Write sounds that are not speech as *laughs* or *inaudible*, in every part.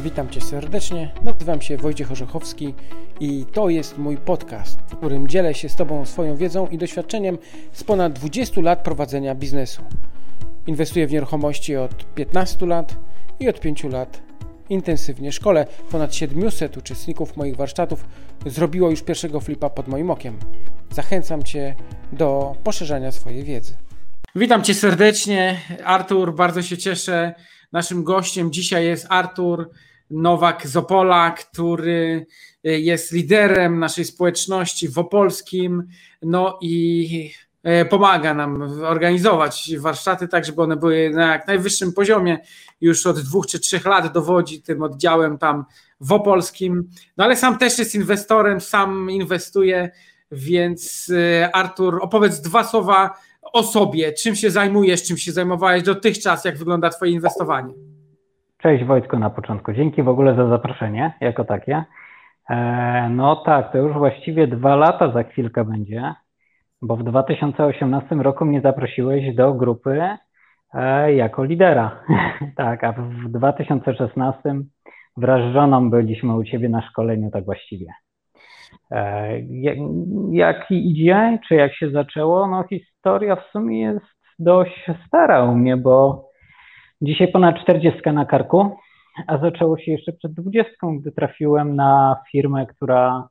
Witam Cię serdecznie. Nazywam się Wojciech Orzechowski i to jest mój podcast, w którym dzielę się z Tobą swoją wiedzą i doświadczeniem z ponad 20 lat prowadzenia biznesu. Inwestuję w nieruchomości od 15 lat i od 5 lat intensywnie szkole. Ponad 700 uczestników moich warsztatów zrobiło już pierwszego flipa pod moim okiem. Zachęcam Cię do poszerzania swojej wiedzy. Witam Cię serdecznie, Artur, bardzo się cieszę. Naszym gościem dzisiaj jest Artur Nowak z Opola, który jest liderem naszej społeczności w Opolskim, no i e, pomaga nam organizować warsztaty tak, żeby one były na jak najwyższym poziomie. Już od dwóch czy trzech lat dowodzi tym oddziałem tam w Opolskim, no ale sam też jest inwestorem, sam inwestuje, więc e, Artur, opowiedz dwa słowa o sobie, czym się zajmujesz, czym się zajmowałeś dotychczas, jak wygląda Twoje inwestowanie. Cześć Wojtku na początku. Dzięki w ogóle za zaproszenie jako takie. E, no tak, to już właściwie dwa lata za chwilkę będzie, bo w 2018 roku mnie zaprosiłeś do grupy e, jako lidera. *laughs* tak, a w 2016 wraz z żoną byliśmy u Ciebie na szkoleniu tak właściwie. E, jak idzie, czy jak się zaczęło? No historia w sumie jest dość stara u mnie, bo dzisiaj ponad 40 na karku, a zaczęło się jeszcze przed 20, gdy trafiłem na firmę, która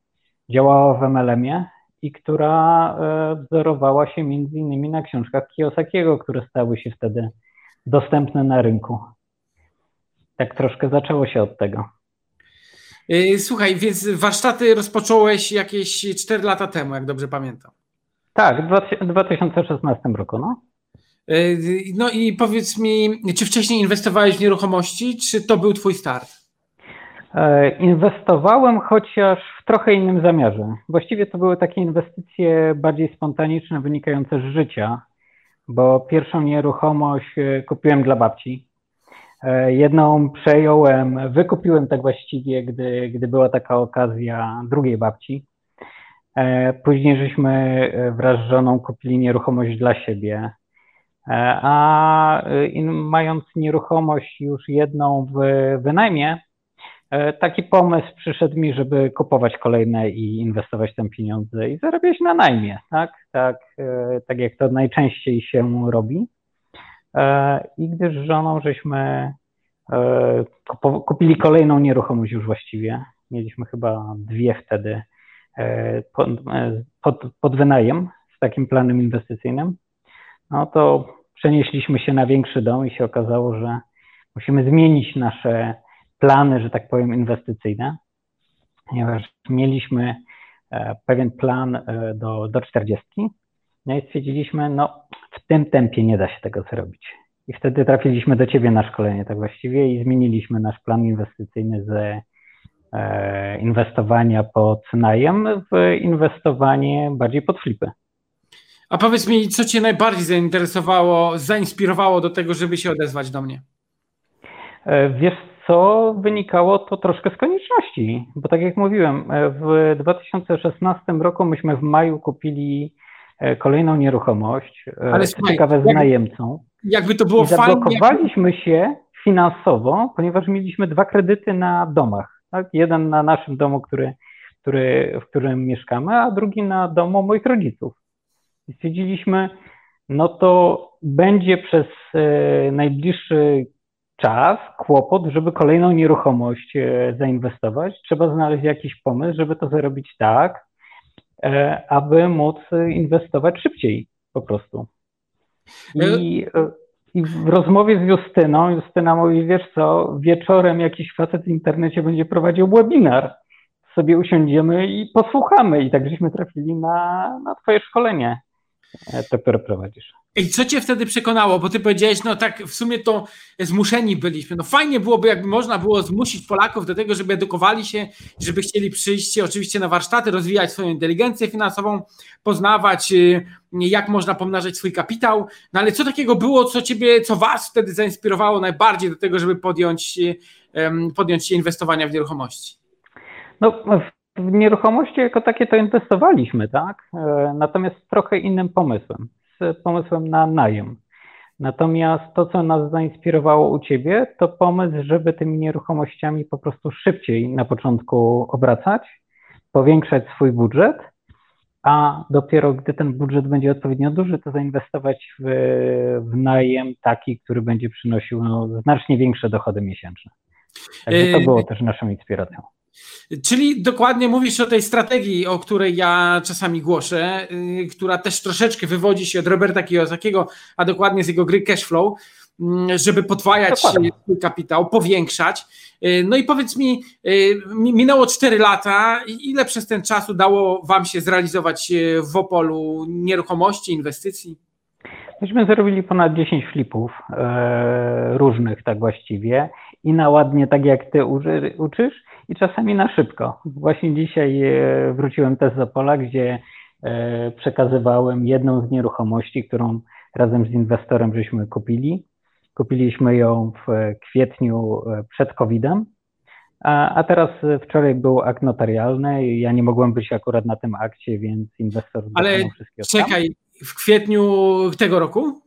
działała w MLM-ie i która e, wzorowała się między innymi na książkach Kiyosakiego, które stały się wtedy dostępne na rynku. Tak troszkę zaczęło się od tego. Y, słuchaj, więc warsztaty rozpocząłeś jakieś 4 lata temu, jak dobrze pamiętam. Tak, w 2016 roku, no. Y, no i powiedz mi, czy wcześniej inwestowałeś w nieruchomości, czy to był twój start? E, inwestowałem, chociaż w trochę innym zamiarze. Właściwie to były takie inwestycje bardziej spontaniczne, wynikające z życia, bo pierwszą nieruchomość e, kupiłem dla babci. E, jedną przejąłem, wykupiłem tak właściwie, gdy, gdy była taka okazja drugiej babci. E, później żeśmy e, wraz z żoną kupili nieruchomość dla siebie. A mając nieruchomość już jedną w wynajmie, taki pomysł przyszedł mi, żeby kupować kolejne i inwestować tam pieniądze i zarabiać na najmie, tak? Tak, tak jak to najczęściej się robi. E, I gdy z żoną żeśmy e, kupili kolejną nieruchomość już właściwie, mieliśmy chyba dwie wtedy e, pod, pod, pod wynajem z takim planem inwestycyjnym, no to przenieśliśmy się na większy dom i się okazało, że musimy zmienić nasze plany, że tak powiem, inwestycyjne, ponieważ mieliśmy pewien plan do, do 40, no i stwierdziliśmy, no w tym tempie nie da się tego zrobić. I wtedy trafiliśmy do Ciebie na szkolenie, tak właściwie, i zmieniliśmy nasz plan inwestycyjny z e, inwestowania pod najem w inwestowanie bardziej pod flipy. A powiedz mi, co Cię najbardziej zainteresowało, zainspirowało do tego, żeby się odezwać do mnie? E, wiesz co, wynikało to troszkę z konieczności, bo tak jak mówiłem, e, w 2016 roku myśmy w maju kupili kolejną nieruchomość, e, Ale słuchaj, ciekawe z najemcą. Jakby to było I zablokowaliśmy fajnie. się finansowo, ponieważ mieliśmy dwa kredyty na domach. Tak? Jeden na naszym domu, który, który, w którym mieszkamy, a drugi na domu moich rodziców. I stwierdziliśmy, no to będzie przez e, najbliższy czas kłopot, żeby kolejną nieruchomość e, zainwestować. Trzeba znaleźć jakiś pomysł, żeby to zrobić tak, E, aby móc inwestować szybciej po prostu. I, e, I, w rozmowie z Justyną, Justyna mówi, wiesz co, wieczorem jakiś facet w internecie będzie prowadził webinar, sobie usiądziemy i posłuchamy. I tak żeśmy trafili na, na twoje szkolenie, e, to które prowadzisz. I co cię wtedy przekonało? Bo ty powiedziałeś, no tak w sumie to zmuszeni byliśmy. No fajnie byłoby, jakby można było zmusić Polaków do tego, żeby edukowali się, żeby chcieli przyjść oczywiście na warsztaty, rozwijać swoją inteligencję finansową, poznawać y, jak można pomnażać swój kapitał. No ale co takiego było, co ciebie, co was wtedy zainspirowało najbardziej do tego, żeby podjąć, podjąć się inwestowania w nieruchomości? No, w nieruchomości jako takie to inwestowaliśmy, tak? E, natomiast z trochę innym pomysłem z pomysłem na najem. Natomiast to, co nas zainspirowało u Ciebie, to pomysł, żeby tymi nieruchomościami po prostu szybciej na początku obracać, powiększać swój budżet, a dopiero gdy ten budżet będzie odpowiednio duży, to zainwestować w, w najem taki, który będzie przynosił no, znacznie większe dochody miesięczne. Także to yy, było też naszą inspiracją. Czyli dokładnie mówisz o tej strategii, o której ja czasami głoszę, yy, która też troszeczkę wywodzi się od Roberta Kiyosakiego, a dokładnie z jego gry Cashflow, yy, żeby podwajać dokładnie. swój kapitał, powiększać. Yy, no i powiedz mi, yy, minęło 4 lata, ile przez ten czas udało Wam się zrealizować w Opolu nieruchomości, inwestycji? Myśmy zrobili ponad 10 flipów e, różnych tak właściwie i na ładnie tak jak ty uczysz i czasami na szybko. Właśnie dzisiaj e, wróciłem też z Opola, gdzie e, przekazywałem jedną z nieruchomości, którą razem z inwestorem żeśmy kupili. Kupiliśmy ją w kwietniu e, przed COVID-em, a, a teraz wczoraj był akt notarialny i ja nie mogłem być akurat na tym akcie, więc inwestor Ale czekaj, w kwietniu tego roku?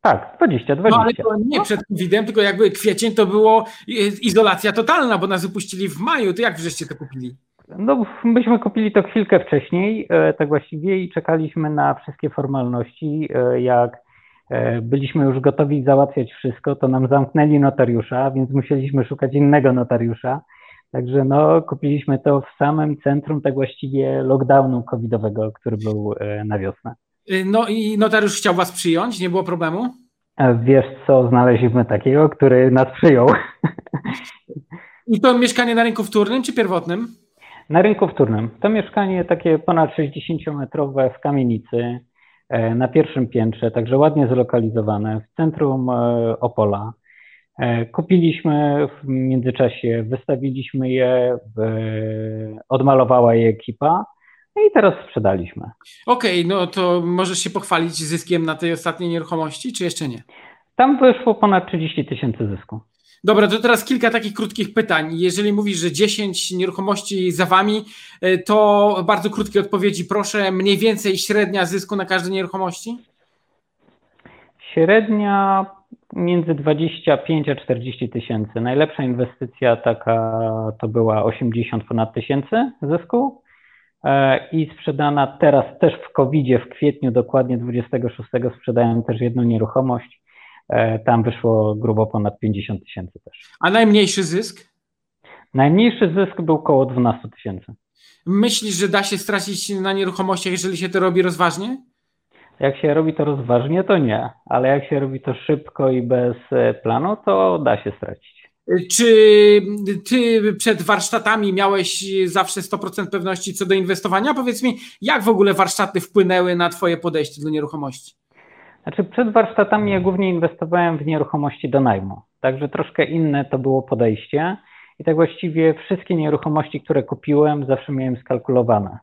Tak, 20, 20. No ale to nie przed COVID-em, tylko jakby kwiecień to było izolacja totalna, bo nas wypuścili w maju. To jak żeście to kupili? No, myśmy kupili to chwilkę wcześniej, e, tak właściwie, i czekaliśmy na wszystkie formalności. E, jak e, byliśmy już gotowi załatwiać wszystko, to nam zamknęli notariusza, więc musieliśmy szukać innego notariusza. Także no, kupiliśmy to w samym centrum tak właściwie lockdownu covidowego, który był na wiosnę. Y, no i notariusz chciał was przyjąć, nie było problemu? Wiesz co, znaleźliśmy takiego, który nas przyjął. I to mieszkanie na rynku wtórnym czy pierwotnym? Na rynku wtórnym. To mieszkanie takie ponad 60-metrowe w kamienicy e, na pierwszym piętrze, także ładnie zlokalizowane w centrum e, Opola. E, kupiliśmy w międzyczasie, wystawiliśmy je, odmalowała je ekipa i teraz sprzedaliśmy. Okej, okay, no to możesz się pochwalić zyskiem na tej ostatniej nieruchomości, czy jeszcze nie? Tam wyszło ponad 30 tysięcy zysku. Dobra, to teraz kilka takich krótkich pytań. Jeżeli mówisz, że 10 nieruchomości za wami, e, to bardzo krótkie odpowiedzi proszę. Mniej więcej średnia zysku na każdej nieruchomości? Średnia między 25 a 40 tysięcy. Najlepsza inwestycja taka to była 80 ponad tysięcy zysku. E, i sprzedana teraz też w covid w kwietniu dokładnie 26 sprzedałem też jedną nieruchomość. E, tam wyszło grubo ponad 50 tysięcy też. A najmniejszy zysk? Najmniejszy zysk był około 12 tysięcy. Myślisz, że da się stracić na nieruchomościach, jeżeli się to robi rozważnie? Jak się robi to rozważnie, to nie, ale jak się robi to szybko i bez e, planu, to da się stracić. Czy ty przed warsztatami miałeś zawsze 100% pewności co do inwestowania? Powiedz mi, jak w ogóle warsztaty wpłynęły na Twoje podejście do nieruchomości? Znaczy, przed warsztatami ja głównie inwestowałem w nieruchomości do najmu, także troszkę inne to było podejście. I tak właściwie wszystkie nieruchomości, które kupiłem, zawsze miałem skalkulowane.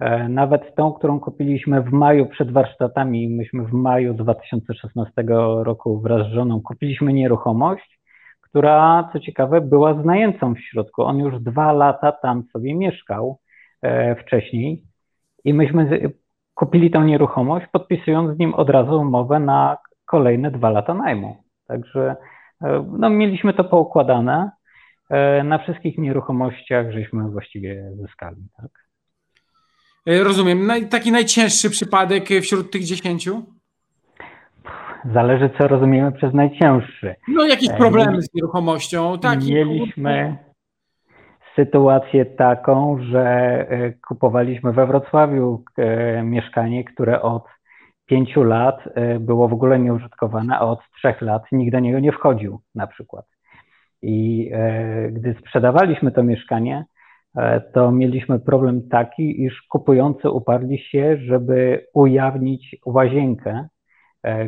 E, nawet tą, którą kupiliśmy w maju przed warsztatami, myśmy w maju 2016 roku wraz z żoną kupiliśmy nieruchomość, która, co ciekawe, była z najemcą w środku. On już dwa lata tam sobie mieszkał e, wcześniej i myśmy kupili tą nieruchomość, podpisując z nim od razu umowę na kolejne dwa lata najmu. Także e, no, mieliśmy to poukładane. E, na wszystkich nieruchomościach żeśmy właściwie zyskali. Tak? Rozumiem. Taki najcięższy przypadek wśród tych dziesięciu? Zależy, co rozumiemy przez najcięższy. No, jakieś e, problemy z nieruchomością. Tak, Mieliśmy sytuację taką, że e, kupowaliśmy we Wrocławiu e, mieszkanie, które od pięciu lat było w ogóle nieużytkowane, a od trzech lat nikt do niego nie wchodził na przykład. I gdy sprzedawaliśmy to mieszkanie, to mieliśmy problem taki, iż kupujący uparli się, żeby ujawnić łazienkę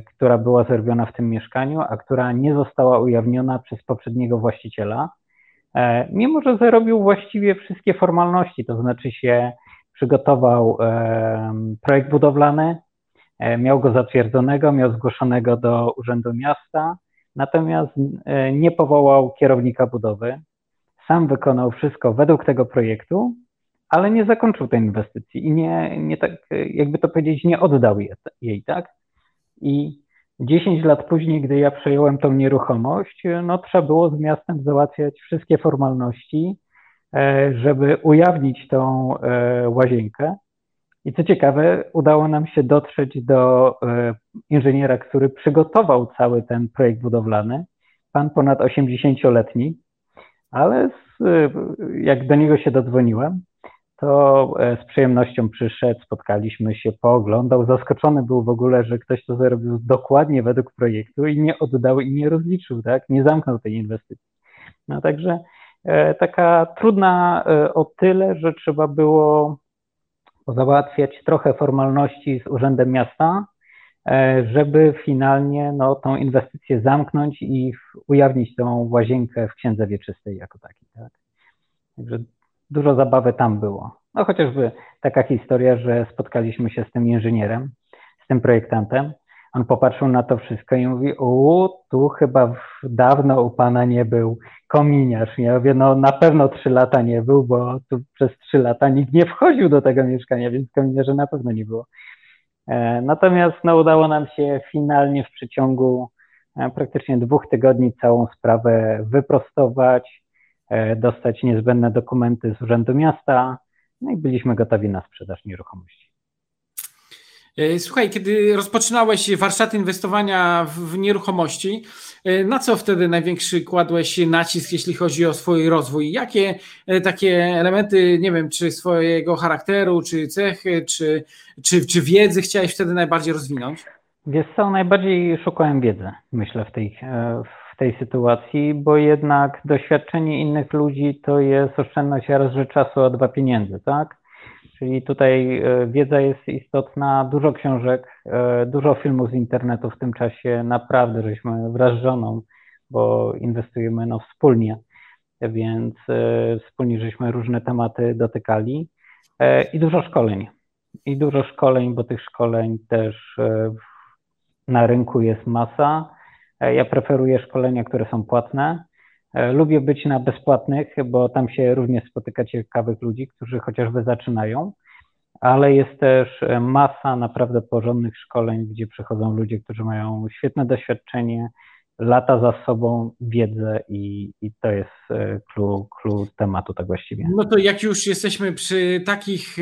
która była zrobiona w tym mieszkaniu, a która nie została ujawniona przez poprzedniego właściciela, e, mimo że zrobił właściwie wszystkie formalności, to znaczy się przygotował e, projekt budowlany, miał go zatwierdzonego, miał zgłoszonego do Urzędu Miasta, natomiast nie powołał kierownika budowy, sam wykonał wszystko według tego projektu, ale nie zakończył tej inwestycji i nie, nie tak, jakby to powiedzieć, nie oddał jej, tak? I 10 lat później, gdy ja przejąłem tą nieruchomość, no trzeba było z miastem załatwiać wszystkie formalności, e, żeby ujawnić tą e, łazienkę. I co ciekawe, udało nam się dotrzeć do e, inżyniera, który przygotował cały ten projekt budowlany, pan ponad 80-letni, ale jak do niego się dodzwoniłem, to e, z przyjemnością przyszedł, spotkaliśmy się, pooglądał. Zaskoczony był w ogóle, że ktoś to zrobił dokładnie według projektu i nie oddał i nie rozliczył, tak? Nie zamknął tej inwestycji. No także e, taka trudna e, o tyle, że trzeba było załatwiać trochę formalności z Urzędem Miasta, żeby finalnie no, tą inwestycję zamknąć i ujawnić tą łazienkę w Księdze Wieczystej jako takiej. Tak? Także dużo zabawy tam było. No chociażby taka historia, że spotkaliśmy się z tym inżynierem, z tym projektantem. On popatrzył na to wszystko i mówi, u, tu chyba dawno u pana nie był kominiarz. Ja mówię, no na pewno trzy lata nie był, bo tu przez trzy lata nikt nie wchodził do tego mieszkania, więc kominiarza na pewno nie było. E, natomiast no, udało nam się finalnie w przeciągu e, praktycznie dwóch tygodni całą sprawę wyprostować, dostać niezbędne dokumenty z Urzędu Miasta, no i byliśmy gotowi na sprzedaż nieruchomości. E, słuchaj, kiedy rozpoczynałeś warsztaty inwestowania w nieruchomości, e, na co wtedy największy kładłeś nacisk, jeśli chodzi o swój rozwój? Jakie takie elementy, nie wiem, czy swojego charakteru, czy cechy, czy, czy, czy wiedzy chciałeś wtedy najbardziej rozwinąć? Wiesz co, najbardziej szukałem wiedzy, myślę, w tej, w tej sytuacji, bo jednak doświadczenie innych ludzi to jest oszczędność raz, że czasu, a dwa pieniędzy, tak? Czyli tutaj e, wiedza jest istotna, dużo książek, e, dużo filmów z internetu w tym czasie, naprawdę żeśmy wraz z żoną, bo inwestujemy no wspólnie, więc e, wspólnie żeśmy różne tematy dotykali i dużo szkoleń. I dużo szkoleń, bo tych szkoleń też na rynku jest masa ja preferuję szkolenia, które są płatne. E, lubię być na bezpłatnych, bo tam się również spotyka ciekawych ludzi, którzy chociażby zaczynają, ale jest też e, masa naprawdę porządnych szkoleń, gdzie przychodzą ludzie, którzy mają świetne doświadczenie, lata za sobą, wiedzę i, i to jest clue, clue tematu tak właściwie. No to jak już jesteśmy przy takich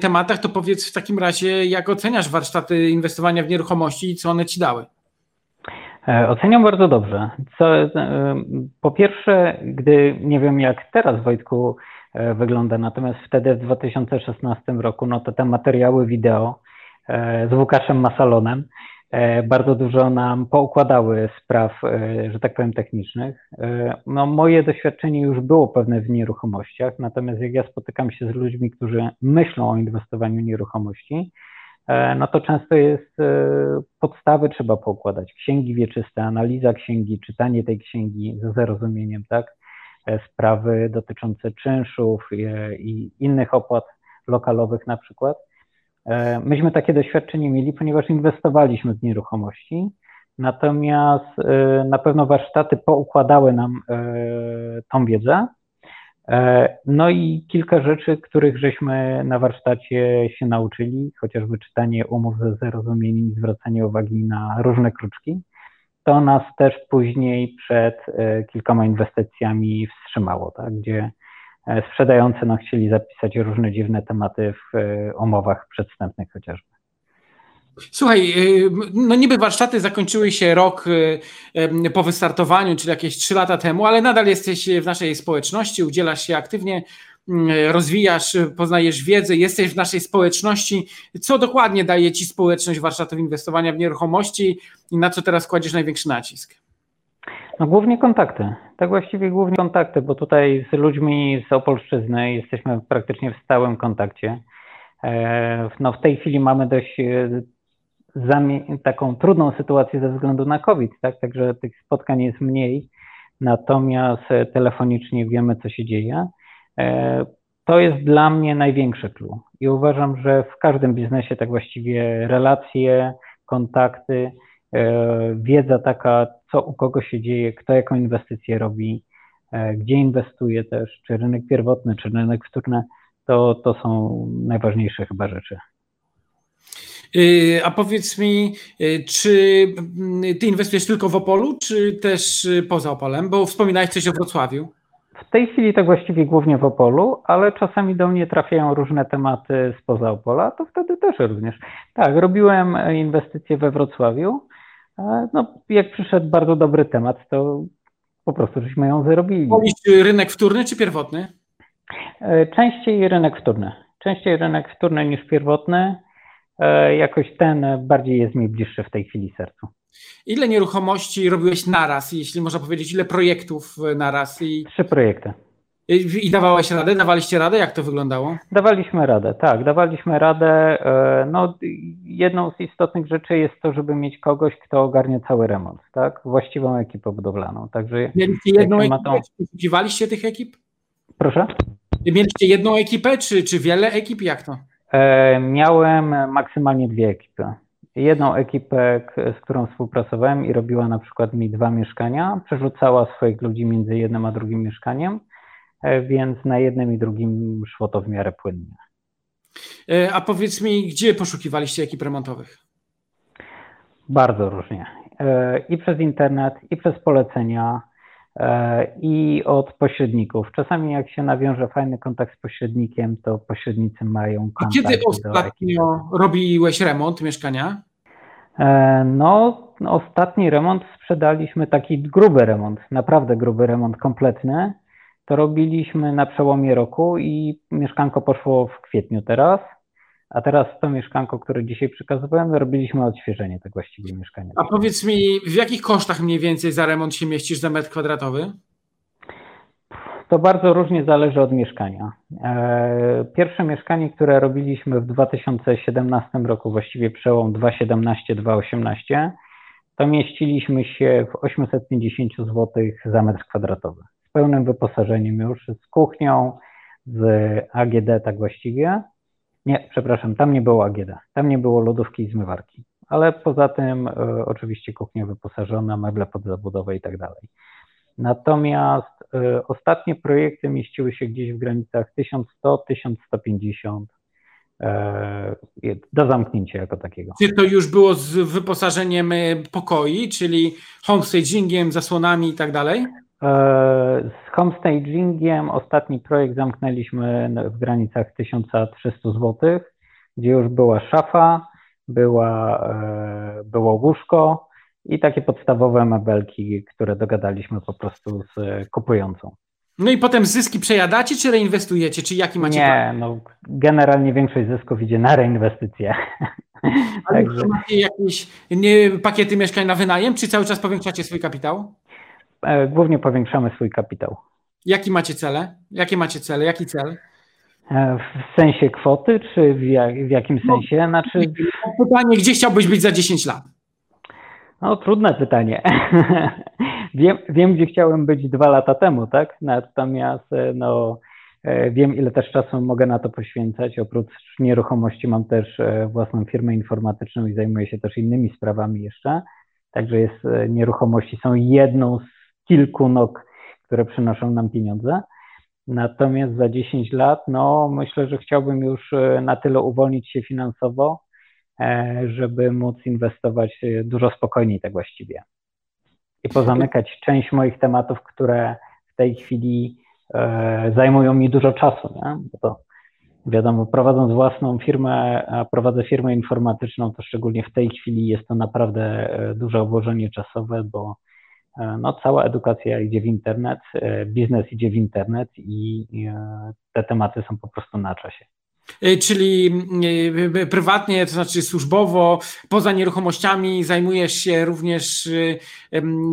tematach, to powiedz w takim razie, jak oceniasz warsztaty inwestowania w nieruchomości i co one ci dały? E, oceniam bardzo dobrze. Co, e, po pierwsze, gdy nie wiem jak teraz Wojtku e, wygląda, natomiast wtedy w 2016 roku, no to te materiały wideo z Łukaszem Masalonem bardzo dużo nam poukładały spraw, że tak powiem, technicznych. No, moje doświadczenie już było pewne w nieruchomościach, natomiast jak ja spotykam się z ludźmi, którzy myślą o inwestowaniu w nieruchomości, no to często jest e, podstawy trzeba pokładać. Księgi wieczyste, analiza księgi, czytanie tej księgi ze zrozumieniem, tak? E, sprawy dotyczące czynszów i innych opłat lokalowych na przykład. Myśmy takie doświadczenie mieli, ponieważ inwestowaliśmy w nieruchomości, natomiast na pewno warsztaty poukładały nam tą wiedzę, E, no i kilka rzeczy, których żeśmy na warsztacie się nauczyli, chociażby czytanie umów ze zrozumieniem i zwracanie uwagi na różne kruczki, to nas też później przed e, kilkoma inwestycjami wstrzymało, tak, gdzie e, sprzedający no, chcieli zapisać różne dziwne tematy w umowach przedstępnych chociażby. Słuchaj, y, no niby warsztaty zakończyły się rok y, po wystartowaniu, czyli jakieś trzy lata temu, ale nadal jesteś w naszej społeczności, udzielasz się aktywnie, mm, rozwijasz, poznajesz wiedzę, jesteś w naszej społeczności. Co dokładnie daje Ci społeczność warsztatów inwestowania w nieruchomości i na co teraz kładziesz największy nacisk? No głównie kontakty. Tak właściwie głównie kontakty, bo tutaj z ludźmi z Opolszczyzny jesteśmy praktycznie w stałym kontakcie. E, no w tej chwili mamy dość e, taką trudną sytuację ze względu na COVID, tak? Także tych spotkań jest mniej, natomiast e, telefonicznie wiemy, co się dzieje. E, to jest dla mnie największe clue i uważam, że w każdym biznesie tak właściwie relacje, kontakty, e, wiedza taka, co u kogo się dzieje, kto jaką inwestycję robi, gdzie inwestuje też, czy rynek pierwotny, czy rynek wtórny, to, to są najważniejsze chyba rzeczy. Y, a powiedz mi, y, czy mm, ty inwestujesz tylko w Opolu, czy też y, poza Opolem? Bo wspominałeś coś o Wrocławiu. W tej chwili tak właściwie głównie w Opolu, ale czasami do mnie trafiają różne tematy spoza Opola, to wtedy też również. Tak, robiłem inwestycje we Wrocławiu. No, jak przyszedł bardzo dobry temat, to po prostu żeśmy ją zarobili. Wolisz rynek wtórny czy pierwotny? E, częściej rynek wtórny. Częściej rynek wtórny niż pierwotny. E, jakoś ten bardziej jest mi bliższy w tej chwili sercu. Ile nieruchomości robiłeś naraz, jeśli można powiedzieć, ile projektów naraz? I... Trzy projekty. I, I dawałeś radę? Dawaliście radę? Jak to wyglądało? Dawaliśmy radę, tak, dawaliśmy radę. E, no, jedną z istotnych rzeczy jest to, żeby mieć kogoś, kto ogarnie cały remont, tak? Właściwą ekipę budowlaną. Także Mieliście jedną ekipę? To... Poszukiwaliście tych ekip? Proszę? Mieliście jedną ekipę, czy, czy wiele ekip? Jak to? E, miałem maksymalnie dwie ekipy. Jedną ekipę, z którą współpracowałem i robiła na przykład mi dwa mieszkania, przerzucała swoich ludzi między jednym a drugim mieszkaniem, e, więc na jednym i drugim szło to w miarę płynnie. E, a powiedz mi, gdzie poszukiwaliście ekip remontowych? Bardzo różnie. I przez internet, i przez polecenia, i od pośredników. Czasami jak się nawiąże fajny kontakt z pośrednikiem, to pośrednicy mają kontakt. A kiedy ostatnio robiłeś remont mieszkania? E, no, ostatni remont sprzedaliśmy taki gruby remont, naprawdę gruby remont, kompletny. To robiliśmy na przełomie roku i mieszkanko poszło w kwietniu teraz. A teraz to mieszkanko, które dzisiaj przekazywałem, robiliśmy odświeżenie tak właściwie mieszkania. A powiedz mi, w jakich kosztach mniej więcej za remont się mieścisz za metr kwadratowy? To bardzo różnie zależy od mieszkania. E, pierwsze mieszkanie, które robiliśmy w 2017 roku, właściwie przełom 2017-2018, to mieściliśmy się w 850 zł za metr kwadratowy. Z pełnym wyposażeniem już, z kuchnią, z AGD tak właściwie. Nie, przepraszam, tam nie było AGD. Tam nie było lodówki i zmywarki. Ale poza tym e, oczywiście kuchnia wyposażona, meble podzabudowe i tak dalej. Natomiast e, ostatnie projekty mieściły się gdzieś w granicach 1100-1150 e, do zamknięcia jako takiego. Czy to już było z wyposażeniem pokoi, czyli homestagingiem, zasłonami i tak dalej? E, z homestagingiem ostatni projekt zamknęliśmy w granicach 1300 zł, gdzie już była szafa, była, e, było łóżko i takie podstawowe mebelki, które dogadaliśmy po prostu z kupującą. No i potem zyski przejadacie, czy reinwestujecie, czy jaki macie Nie, plan? no generalnie większość zysków idzie na reinwestycje. Ale *laughs* Także... macie jakieś nie, pakiety mieszkań na wynajem, czy cały czas powiększacie swój kapitał? E, głównie powiększamy swój kapitał. Jaki macie cele? Jakie macie cele? Jaki cel? E, w sensie kwoty, czy w, jak, w jakim no, sensie? Znaczy... Pytanie, gdzie chciałbyś być za 10 lat? No, trudne pytanie. *laughs* wiem, wiem, gdzie chciałem być dwa lata temu, tak? Natomiast e, no, wiem, ile też czasu mogę na to poświęcać. Oprócz nieruchomości mam też własną firmę informatyczną i zajmuję się też innymi sprawami jeszcze. Także jest, nieruchomości są jedną z kilku nóg, które przynoszą nam pieniądze. Natomiast za 10 lat, no myślę, że chciałbym już e, na tyle uwolnić się finansowo, e, żeby móc inwestować e, dużo spokojniej tak właściwie. I pozamykać część moich tematów, które w tej chwili zajmują mi dużo czasu, nie? Bo to wiadomo, prowadząc własną firmę, a prowadzę firmę informatyczną, to szczególnie w tej chwili jest to naprawdę duże obłożenie czasowe, bo no, cała edukacja idzie w internet, e, biznes idzie w internet i e, te tematy są po prostu na czasie. Czyli prywatnie, to znaczy służbowo, poza nieruchomościami, zajmujesz się również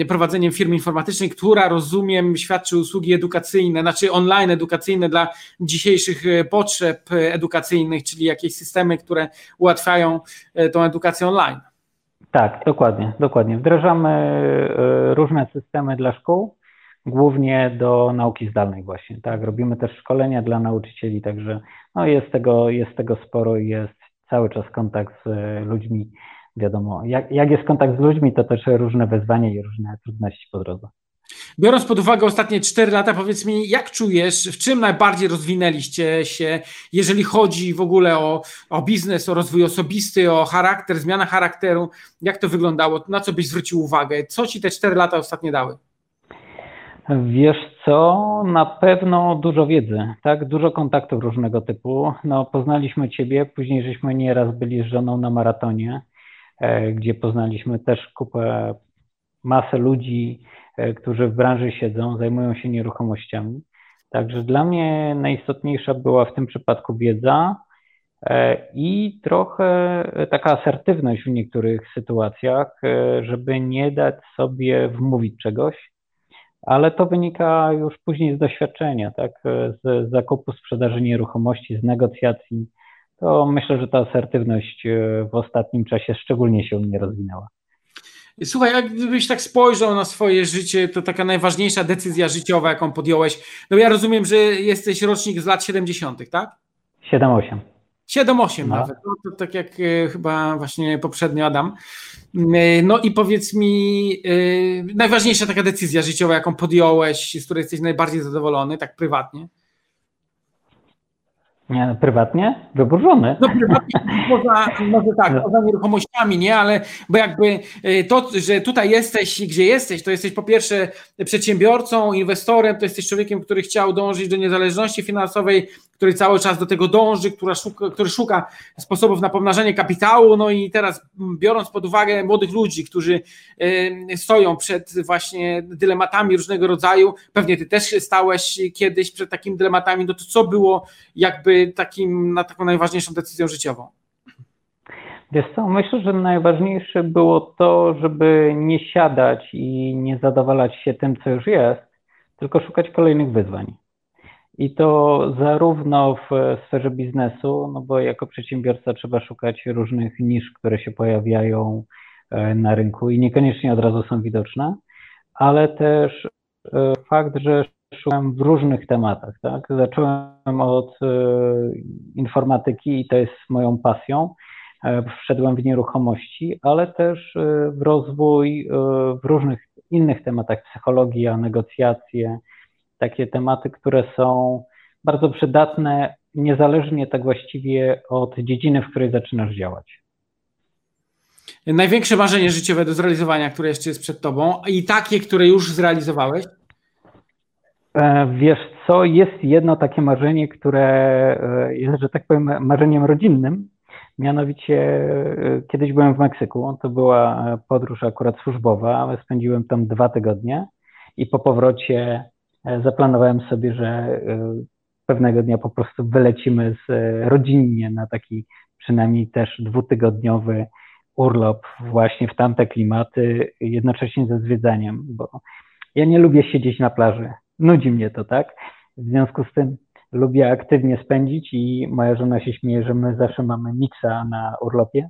prowadzeniem firmy informatycznej, która rozumiem świadczy usługi edukacyjne, znaczy online edukacyjne dla dzisiejszych potrzeb edukacyjnych, czyli jakieś systemy, które ułatwiają tą edukację online. Tak, dokładnie, dokładnie. Wdrażamy e, różne systemy dla szkół, głównie do nauki zdalnej właśnie, tak. Robimy też szkolenia dla nauczycieli, także no jest tego, jest tego sporo i jest cały czas kontakt z e, ludźmi. Wiadomo, jak, jak jest kontakt z ludźmi, to też różne wyzwania i różne trudności po drodze. Biorąc pod uwagę ostatnie 4 lata, powiedz mi, jak czujesz, w czym najbardziej rozwinęliście się, jeżeli chodzi w ogóle o, o biznes, o rozwój osobisty, o charakter, zmiana charakteru, jak to wyglądało, na co byś zwrócił uwagę, co ci te 4 lata ostatnie dały? Wiesz co, na pewno dużo wiedzy, tak? Dużo kontaktów różnego typu. No, poznaliśmy Ciebie, później żeśmy nieraz byli z żoną na maratonie, e, gdzie poznaliśmy też kupę, masę ludzi, którzy w branży siedzą, zajmują się nieruchomościami. Także dla mnie najistotniejsza była w tym przypadku wiedza e, i trochę taka asertywność w niektórych sytuacjach, żeby nie dać sobie wmówić czegoś, ale to wynika już później z doświadczenia, tak, z zakupu, sprzedaży nieruchomości, z negocjacji. To myślę, że ta asertywność e, w ostatnim czasie szczególnie się u mnie rozwinęła. Słuchaj, jakbyś tak spojrzał na swoje życie, to taka najważniejsza decyzja życiowa, jaką podjąłeś. No ja rozumiem, że jesteś rocznik z lat 70., tak? 7-8. 7-8 no. nawet, no, to tak jak e, chyba właśnie poprzednio Adam. E, no i powiedz mi, e, najważniejsza taka decyzja życiowa, jaką podjąłeś, z której jesteś najbardziej zadowolony, tak prywatnie? Nie, no, prywatnie? Wybór żony. No prywatnie, poza, może tak, no. poza nieruchomościami, nie, ale bo jakby y, to, że tutaj jesteś, gdzie jesteś, to jesteś po pierwsze przedsiębiorcą, inwestorem, to jesteś człowiekiem, który chciał dążyć do niezależności finansowej, który cały czas do tego dąży, która szuka, który szuka sposobów na pomnażanie kapitału, no i teraz biorąc pod uwagę młodych ludzi, którzy y, stoją przed właśnie dylematami różnego rodzaju, pewnie ty też stałeś kiedyś przed takimi dylematami, no to co było jakby takim, na taką najważniejszą decyzją życiową? Wiesz co, myślę, że najważniejsze było to, żeby nie siadać i nie zadowalać się tym, co już jest, tylko szukać kolejnych wyzwań. I to zarówno w sferze biznesu, no bo jako przedsiębiorca trzeba szukać różnych nisz, które się pojawiają e, na rynku i niekoniecznie od razu są widoczne, ale też e, fakt, że szukałem w różnych tematach. Tak? Zacząłem od e, informatyki i to jest moją pasją. E, wszedłem w nieruchomości, ale też e, w rozwój w różnych innych tematach, psychologia, negocjacje, takie tematy, które są bardzo przydatne, niezależnie tak właściwie od dziedziny, w której zaczynasz działać. Największe marzenie życiowe do zrealizowania, które jeszcze jest przed Tobą i takie, które już zrealizowałeś? E, wiesz co, jest jedno takie marzenie, które e, jest, że tak powiem, marzeniem rodzinnym. Mianowicie e, kiedyś byłem w Meksyku, to była podróż akurat służbowa, spędziłem tam dwa tygodnie i po powrocie zaplanowałem sobie, że pewnego dnia po prostu wylecimy z, rodzinnie na taki przynajmniej też dwutygodniowy urlop właśnie w tamte klimaty, jednocześnie ze zwiedzaniem, bo ja nie lubię siedzieć na plaży nudzi mnie to, tak? W związku z tym lubię aktywnie spędzić i moja żona się śmieje, że my zawsze mamy miksa na urlopie.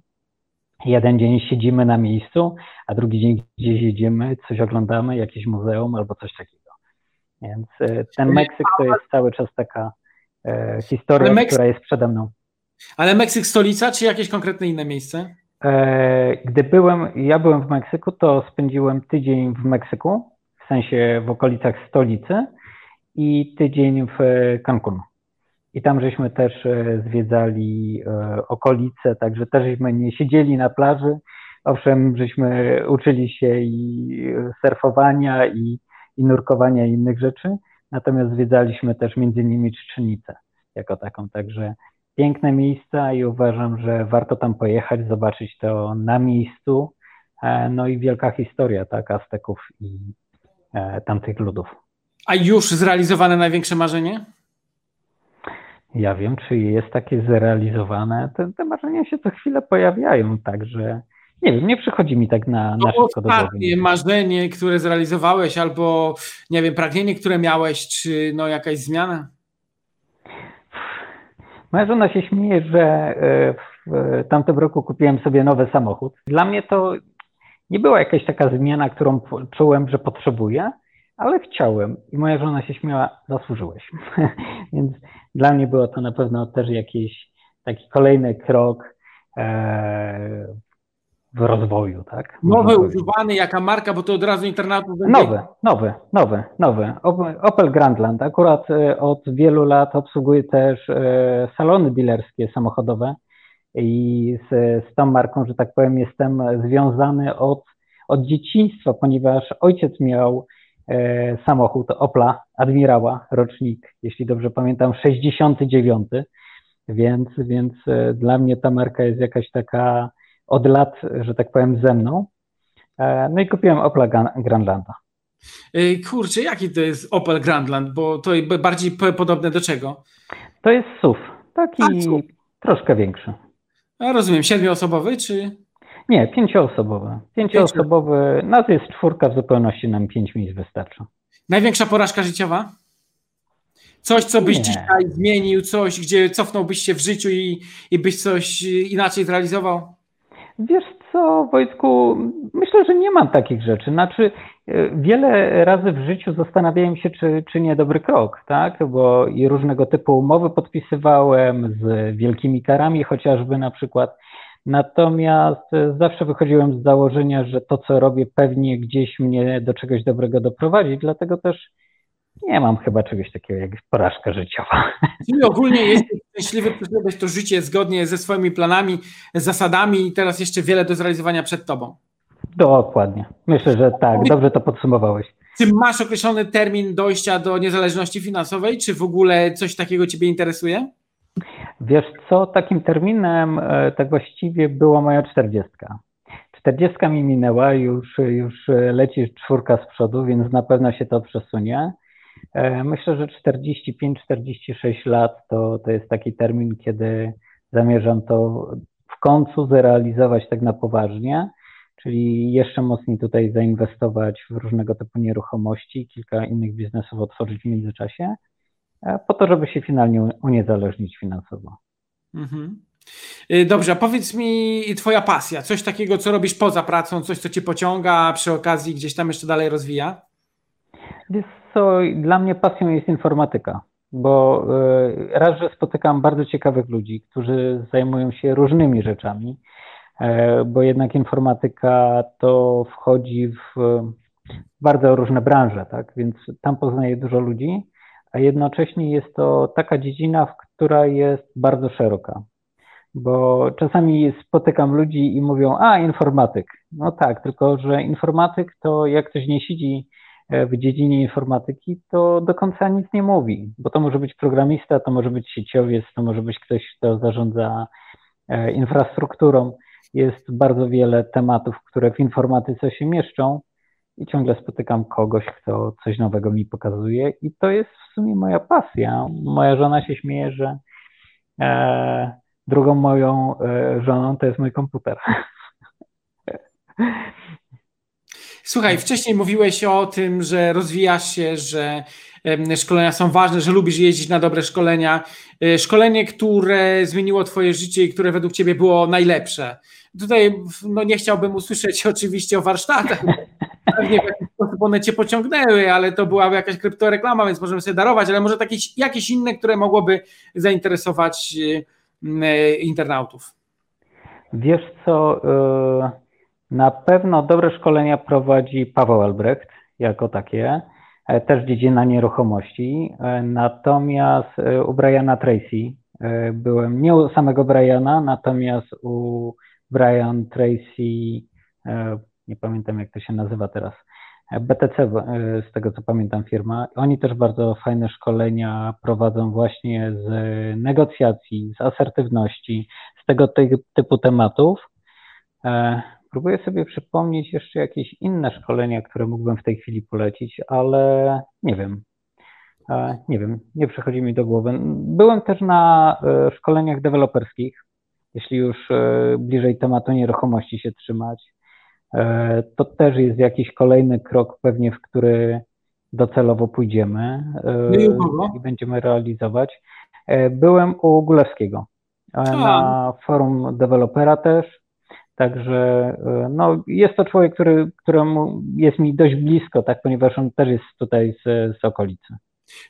Jeden dzień siedzimy na miejscu, a drugi dzień gdzieś jedziemy, coś oglądamy, jakieś muzeum albo coś takiego. Więc e, ten Meksyk to jest cały czas taka e, historia, która jest przede mną. Ale Meksyk stolica, czy jakieś konkretne inne miejsce? E, gdy byłem, ja byłem w Meksyku, to spędziłem tydzień w Meksyku, w sensie w okolicach stolicy i tydzień w Cancun. I tam żeśmy też e, zwiedzali e, okolice, także też żeśmy nie siedzieli na plaży. Owszem, żeśmy uczyli się i surfowania, i, i nurkowania i innych rzeczy, natomiast zwiedzaliśmy też między innymi Trzczynicę jako taką, także piękne miejsca i uważam, że warto tam pojechać, zobaczyć to na miejscu. E, no i wielka historia, tak, Azteków i, E, tamtych ludów. A już zrealizowane największe marzenie? Ja wiem, czy jest takie zrealizowane. Te, te marzenia się co chwilę pojawiają, także nie wiem, nie przychodzi mi tak na, na szybko do głowy. marzenie, które zrealizowałeś, albo nie wiem, pragnienie, które miałeś, czy no jakaś zmiana? Moja żona się śmieje, że e, w tamtym roku kupiłem sobie nowy samochód. Dla mnie to nie była jakaś taka zmiana, którą czułem, że potrzebuję, ale chciałem. I moja żona się śmiała, zasłużyłeś. *laughs* Więc dla mnie było to na pewno też jakiś taki kolejny krok e, w rozwoju, tak? Nowy, używany, jaka marka, bo to od razu internautów będzie... Nowy, nowy, nowy, nowy. Opel Grandland. Akurat e, od wielu lat obsługuje też e, salony dealerskie samochodowe i z, z tą marką, że tak powiem, jestem związany od, od dzieciństwa, ponieważ ojciec miał e, samochód Opla Admirała, rocznik, jeśli dobrze pamiętam, 69, więc, więc e, dla mnie ta marka jest jakaś taka od lat, że tak powiem, ze mną. E, no i kupiłem Opla Grandlanda. E, kurczę, jaki to jest Opel Grandland? Bo to bardziej podobne do czego? To jest SUV, taki A, troszkę większy. A rozumiem, siedmioosobowy czy? Nie, pięcioosobowy. Pięcioosobowy, nas jest czwórka, w zupełności nam pięć miejsc wystarczy. Największa porażka życiowa? Coś, co byś Nie. dzisiaj zmienił, coś, gdzie cofnąłbyś się w życiu i, i byś coś inaczej zrealizował? Wiesz co, Wojtku, myślę, że nie mam takich rzeczy. Znaczy, e, wiele razy w życiu zastanawiałem się, czy, czy nie dobry krok, tak? Bo i różnego typu umowy podpisywałem z wielkimi karami, chociażby na przykład. Natomiast e, zawsze wychodziłem z założenia, że to, co robię, pewnie gdzieś mnie do czegoś dobrego doprowadzi, dlatego też nie mam chyba czegoś takiego jak porażka życiowa. *laughs* Czyli ogólnie jesteś szczęśliwy, przeżyłeś to życie zgodnie ze swoimi planami, zasadami i teraz jeszcze wiele do zrealizowania przed tobą. Dokładnie. Myślę, że tak, dobrze to podsumowałeś. Czy masz określony termin dojścia do niezależności finansowej, czy w ogóle coś takiego ciebie interesuje? Wiesz co, takim terminem e, tak właściwie była moja czterdziestka. Czterdziestka mi minęła, już, już leci czwórka z przodu, więc na pewno się to przesunie. E, myślę, że 45-46 lat to, to jest taki termin, kiedy zamierzam to w końcu zrealizować tak na poważnie, czyli jeszcze mocniej tutaj zainwestować w różnego typu nieruchomości, kilka innych biznesów otworzyć w międzyczasie, e, po to, żeby się finalnie uniezależnić finansowo. Mhm. Y, dobrze, a powiedz mi Twoja pasja, coś takiego, co robisz poza pracą, coś, co Cię pociąga, a przy okazji gdzieś tam jeszcze dalej rozwija? Wiesz co, dla mnie pasją jest informatyka, bo e, raz, że spotykam bardzo ciekawych ludzi, którzy zajmują się różnymi rzeczami, e, bo jednak informatyka to wchodzi w bardzo różne branże, tak? Więc tam poznaję dużo ludzi, a jednocześnie jest to taka dziedzina, która jest bardzo szeroka. Bo czasami spotykam ludzi i mówią, a informatyk. No tak, tylko że informatyk to jak ktoś nie siedzi w dziedzinie informatyki, to do końca nic nie mówi, bo to może być programista, to może być sieciowiec, to może być ktoś, kto zarządza e, infrastrukturą. Jest bardzo wiele tematów, które w informatyce się mieszczą i ciągle spotykam kogoś, kto coś nowego mi pokazuje i to jest w sumie moja pasja. Moja żona się śmieje, że e, drugą moją e, żoną to jest mój komputer. *laughs* Słuchaj, wcześniej mówiłeś o tym, że rozwijasz się, że szkolenia są ważne, że lubisz jeździć na dobre szkolenia. E, szkolenie, które zmieniło Twoje życie i które według Ciebie było najlepsze. Tutaj no, nie chciałbym usłyszeć *laughs* oczywiście o warsztatach. Pewnie w jakiś sposób one Cię pociągnęły, ale to była jakaś kryptoreklama, więc możemy sobie darować, ale może jakieś, jakieś inne, które mogłoby zainteresować e, internautów. Wiesz co, e, na pewno dobre szkolenia prowadzi Paweł Albrecht jako takie, e, też dziedzina nieruchomości. E, natomiast e, u Briana Tracy byłem, nie u samego Briana, natomiast u Brian Tracy, nie pamiętam jak to się nazywa teraz, BTC, z tego co pamiętam firma. Oni też bardzo fajne szkolenia prowadzą właśnie z negocjacji, z asertywności, z tego typu tematów. Próbuję sobie przypomnieć jeszcze jakieś inne szkolenia, które mógłbym w tej chwili polecić, ale nie wiem. E, nie wiem, nie przychodzi mi do głowy. Byłem też na e, szkoleniach deweloperskich, jeśli już e, bliżej tematu nieruchomości się trzymać. To też jest jakiś kolejny krok pewnie, w który docelowo pójdziemy no i będziemy realizować. Byłem u Gulewskiego na forum dewelopera też. Także e, no, jest to człowiek, który, któremu jest mi dość blisko, tak, ponieważ on też jest tutaj z, z okolicy.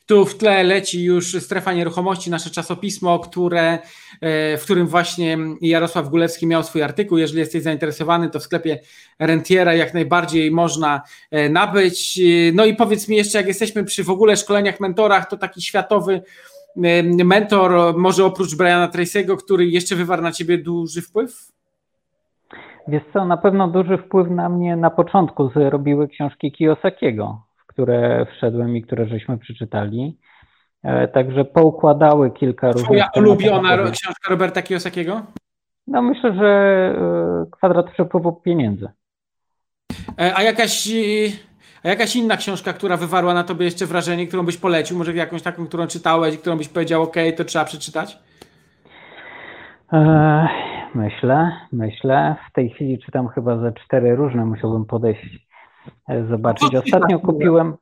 Tu w tle leci już Strefa Nieruchomości, nasze czasopismo, które, e, w którym właśnie Jarosław Gulewski miał swój artykuł. Jeżeli jesteś zainteresowany, to w sklepie Rentiera jak najbardziej można e, nabyć. No i powiedz mi jeszcze, jak jesteśmy przy w ogóle szkoleniach, mentorach, to taki światowy mentor, może oprócz Briana Tracy'ego, który jeszcze wywarł na ciebie duży wpływ? Wiesz co, na pewno duży wpływ na mnie na początku zrobiły książki Kiyosakiego które wszedłem i które żeśmy przeczytali. E, także poukładały kilka różnych. Twoja ulubiona książka Roberta Kiyosakiego? No myślę, że e, kwadrat przepływu pieniędzy. E, a jakaś, a jakaś inna książka, która wywarła na tobie jeszcze wrażenie, którą byś polecił? Może jakąś taką, którą czytałeś i którą byś powiedział, ok, to trzeba przeczytać? Myślę, myślę. W tej chwili czytam chyba ze cztery różne, musiałbym podejść E, zobaczyć. Ostatnio kupiłem,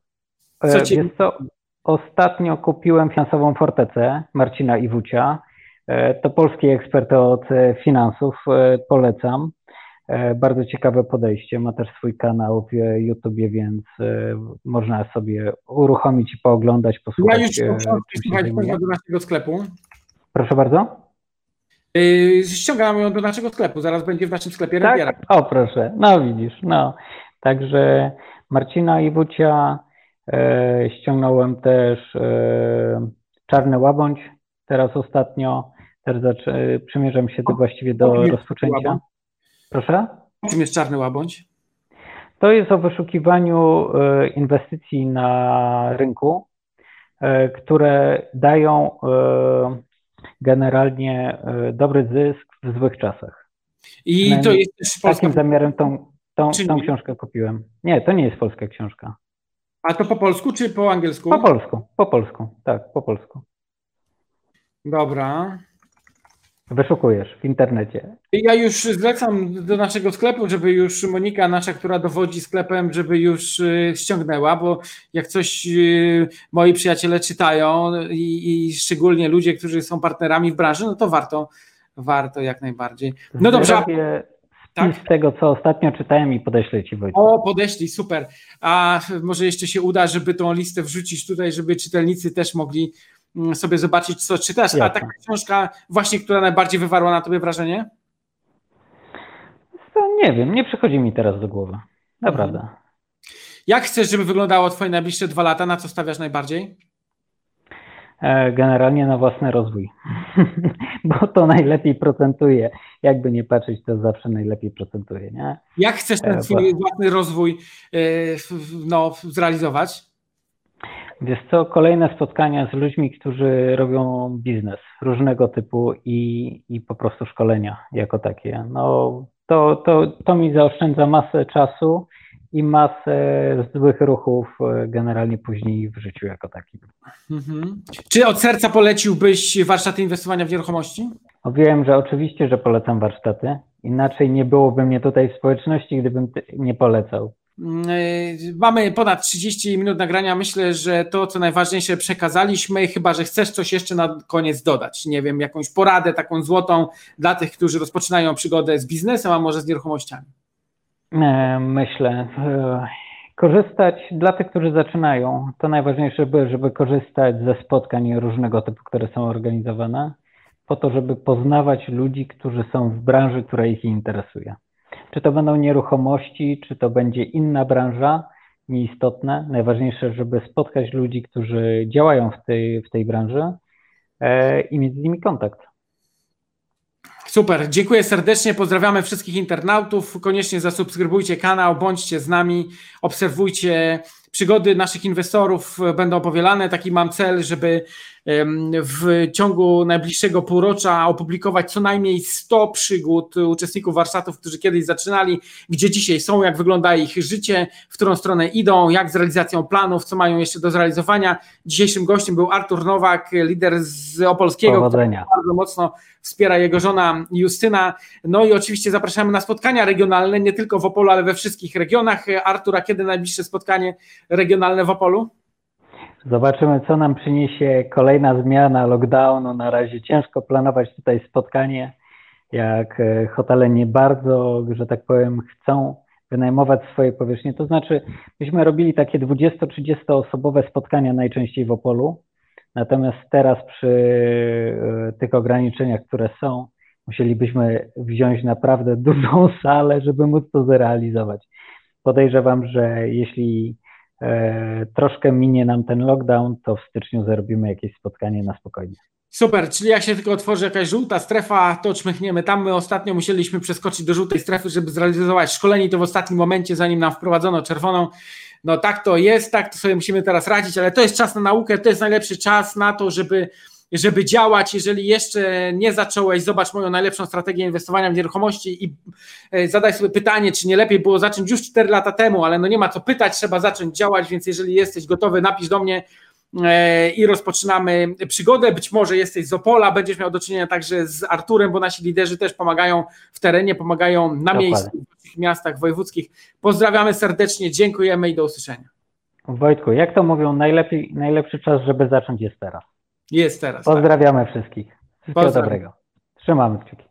e, wiesz co, ostatnio kupiłem finansową fortecę Marcina Iwucia. E, to polski ekspert od finansów, polecam. Bardzo ciekawe podejście. Ma też swój kanał w YouTubie, więc można sobie uruchomić i pooglądać, posłuchać. Ja już do naszego sklepu. Proszę bardzo. Ściągam ją do naszego sklepu, zaraz będzie w naszym sklepie tak? O proszę, no widzisz, no. Także Marcina Iwucia e, ściągnąłem też e, Czarny Łabądź teraz ostatnio. Też e, przymierzam się do, właściwie do rozpoczęcia. Proszę? Czym jest Czarny Łabądź? To jest o wyszukiwaniu e, inwestycji na rynku, które dają generalnie dobry zysk w złych czasach. I to jest też Takim zamiarem tą, Tą, tą książkę kupiłem. Nie, to nie jest polska książka. A to po polsku czy po angielsku? Po polsku, po polsku, tak, po polsku. Dobra. Wyszukujesz w internecie. Ja już zlecam do naszego sklepu, żeby już Monika, nasza, która dowodzi sklepem, żeby już y, ściągnęła, bo jak coś y, moi przyjaciele czytają i, i szczególnie ludzie, którzy są partnerami w branży, no to warto, warto jak najbardziej. No dobrze tak? z tego, co ostatnio czytałem i podeślę Ci Wojtek. O, podeślij, super. A może jeszcze się uda, żeby tą listę wrzucić tutaj, żeby czytelnicy też mogli sobie zobaczyć, co czytasz. A taka książka właśnie, która najbardziej wywarła na Tobie wrażenie? To nie wiem, nie przychodzi mi teraz do głowy. Naprawdę. Mhm. Jak chcesz, żeby wyglądało Twoje najbliższe dwa lata? Na co stawiasz najbardziej? E, generalnie na własny rozwój, *laughs* bo to najlepiej procentuje. Jakby nie patrzeć, to zawsze najlepiej procentuje. Nie? Jak chcesz ten e, swój własny rozwój e, no, zrealizować? Wiesz co, kolejne spotkania z ludźmi, którzy robią biznes różnego typu i, i po prostu szkolenia jako takie. No, to, to, to mi zaoszczędza masę czasu i masę złych ruchów e, generalnie później w życiu jako takim. Mhm. Czy od serca poleciłbyś warsztaty inwestowania w nieruchomości? O, wiem, że oczywiście, że polecam warsztaty. Inaczej nie byłoby mnie tutaj w społeczności, gdybym nie polecał. E, mamy ponad 30 minut nagrania. Myślę, że to, co najważniejsze, przekazaliśmy. Chyba, że chcesz coś jeszcze na koniec dodać. Nie wiem, jakąś poradę taką złotą dla tych, którzy rozpoczynają przygodę z biznesem, a może z nieruchomościami. E, myślę. E, korzystać dla tych, którzy zaczynają. To najważniejsze, żeby korzystać ze spotkań różnego typu, które są organizowane, po to, żeby poznawać ludzi, którzy są w branży, która ich interesuje. Czy to będą nieruchomości, czy to będzie inna branża, nieistotne. Najważniejsze, żeby spotkać ludzi, którzy działają w tej, w tej branży e, i mieć z nimi kontakt. Super, dziękuję serdecznie, pozdrawiamy wszystkich internautów. Koniecznie zasubskrybujcie kanał, bądźcie z nami, obserwujcie przygody naszych inwestorów, będą powielane. Taki mam cel, żeby w ciągu najbliższego półrocza opublikować co najmniej 100 przygód uczestników warsztatów, którzy kiedyś zaczynali, gdzie dzisiaj są, jak wygląda ich życie, w którą stronę idą, jak z realizacją planów, co mają jeszcze do zrealizowania. Dzisiejszym gościem był Artur Nowak, lider z Opolskiego, Powodzenia. który bardzo mocno wspiera jego żona Justyna. No i oczywiście zapraszamy na spotkania regionalne, nie tylko w Opolu, ale we wszystkich regionach. Artura, kiedy najbliższe spotkanie regionalne w Opolu? Zobaczymy, co nam przyniesie kolejna zmiana lockdownu. Na razie ciężko planować tutaj spotkanie, jak e, hotele nie bardzo, że tak powiem, chcą wynajmować swoje powierzchnie. To znaczy, myśmy robili takie 20-30 osobowe spotkania najczęściej w Opolu, natomiast teraz przy e, tych ograniczeniach, które są, musielibyśmy wziąć naprawdę *laughs* dużą salę, żeby móc to zrealizować. Podejrzewam, że jeśli troszkę minie nam ten lockdown, to w styczniu zrobimy jakieś spotkanie na spokojnie. Super, czyli jak się tylko otworzy jakaś żółta strefa, to czmychniemy tam. My ostatnio musieliśmy przeskoczyć do żółtej strefy, żeby zrealizować szkolenie to w ostatnim momencie, zanim nam wprowadzono czerwoną. No tak to jest, tak to sobie musimy teraz radzić, ale to jest czas na naukę, to jest najlepszy czas na to, żeby, żeby działać. Jeżeli jeszcze nie zacząłeś, zobacz moją najlepszą strategię inwestowania w nieruchomości i e, zadaj sobie pytanie, czy nie lepiej było zacząć już 4 lata temu, ale no nie ma co pytać, trzeba zacząć działać, więc jeżeli jesteś gotowy, napisz do mnie E, i rozpoczynamy przygodę. Być może jesteś z Opola, będziesz miał do czynienia także z Arturem, bo nasi liderzy też pomagają w terenie, pomagają na miejscu, w miastach wojewódzkich. Pozdrawiamy serdecznie, dziękujemy i do usłyszenia. Wojtku, jak to mówią, najlepiej, najlepszy czas, żeby zacząć jest teraz. Jest teraz. Tak. Pozdrawiamy tak. wszystkich. Wszystkiego Pozdrawiam. dobrego. Trzymamy kciuki.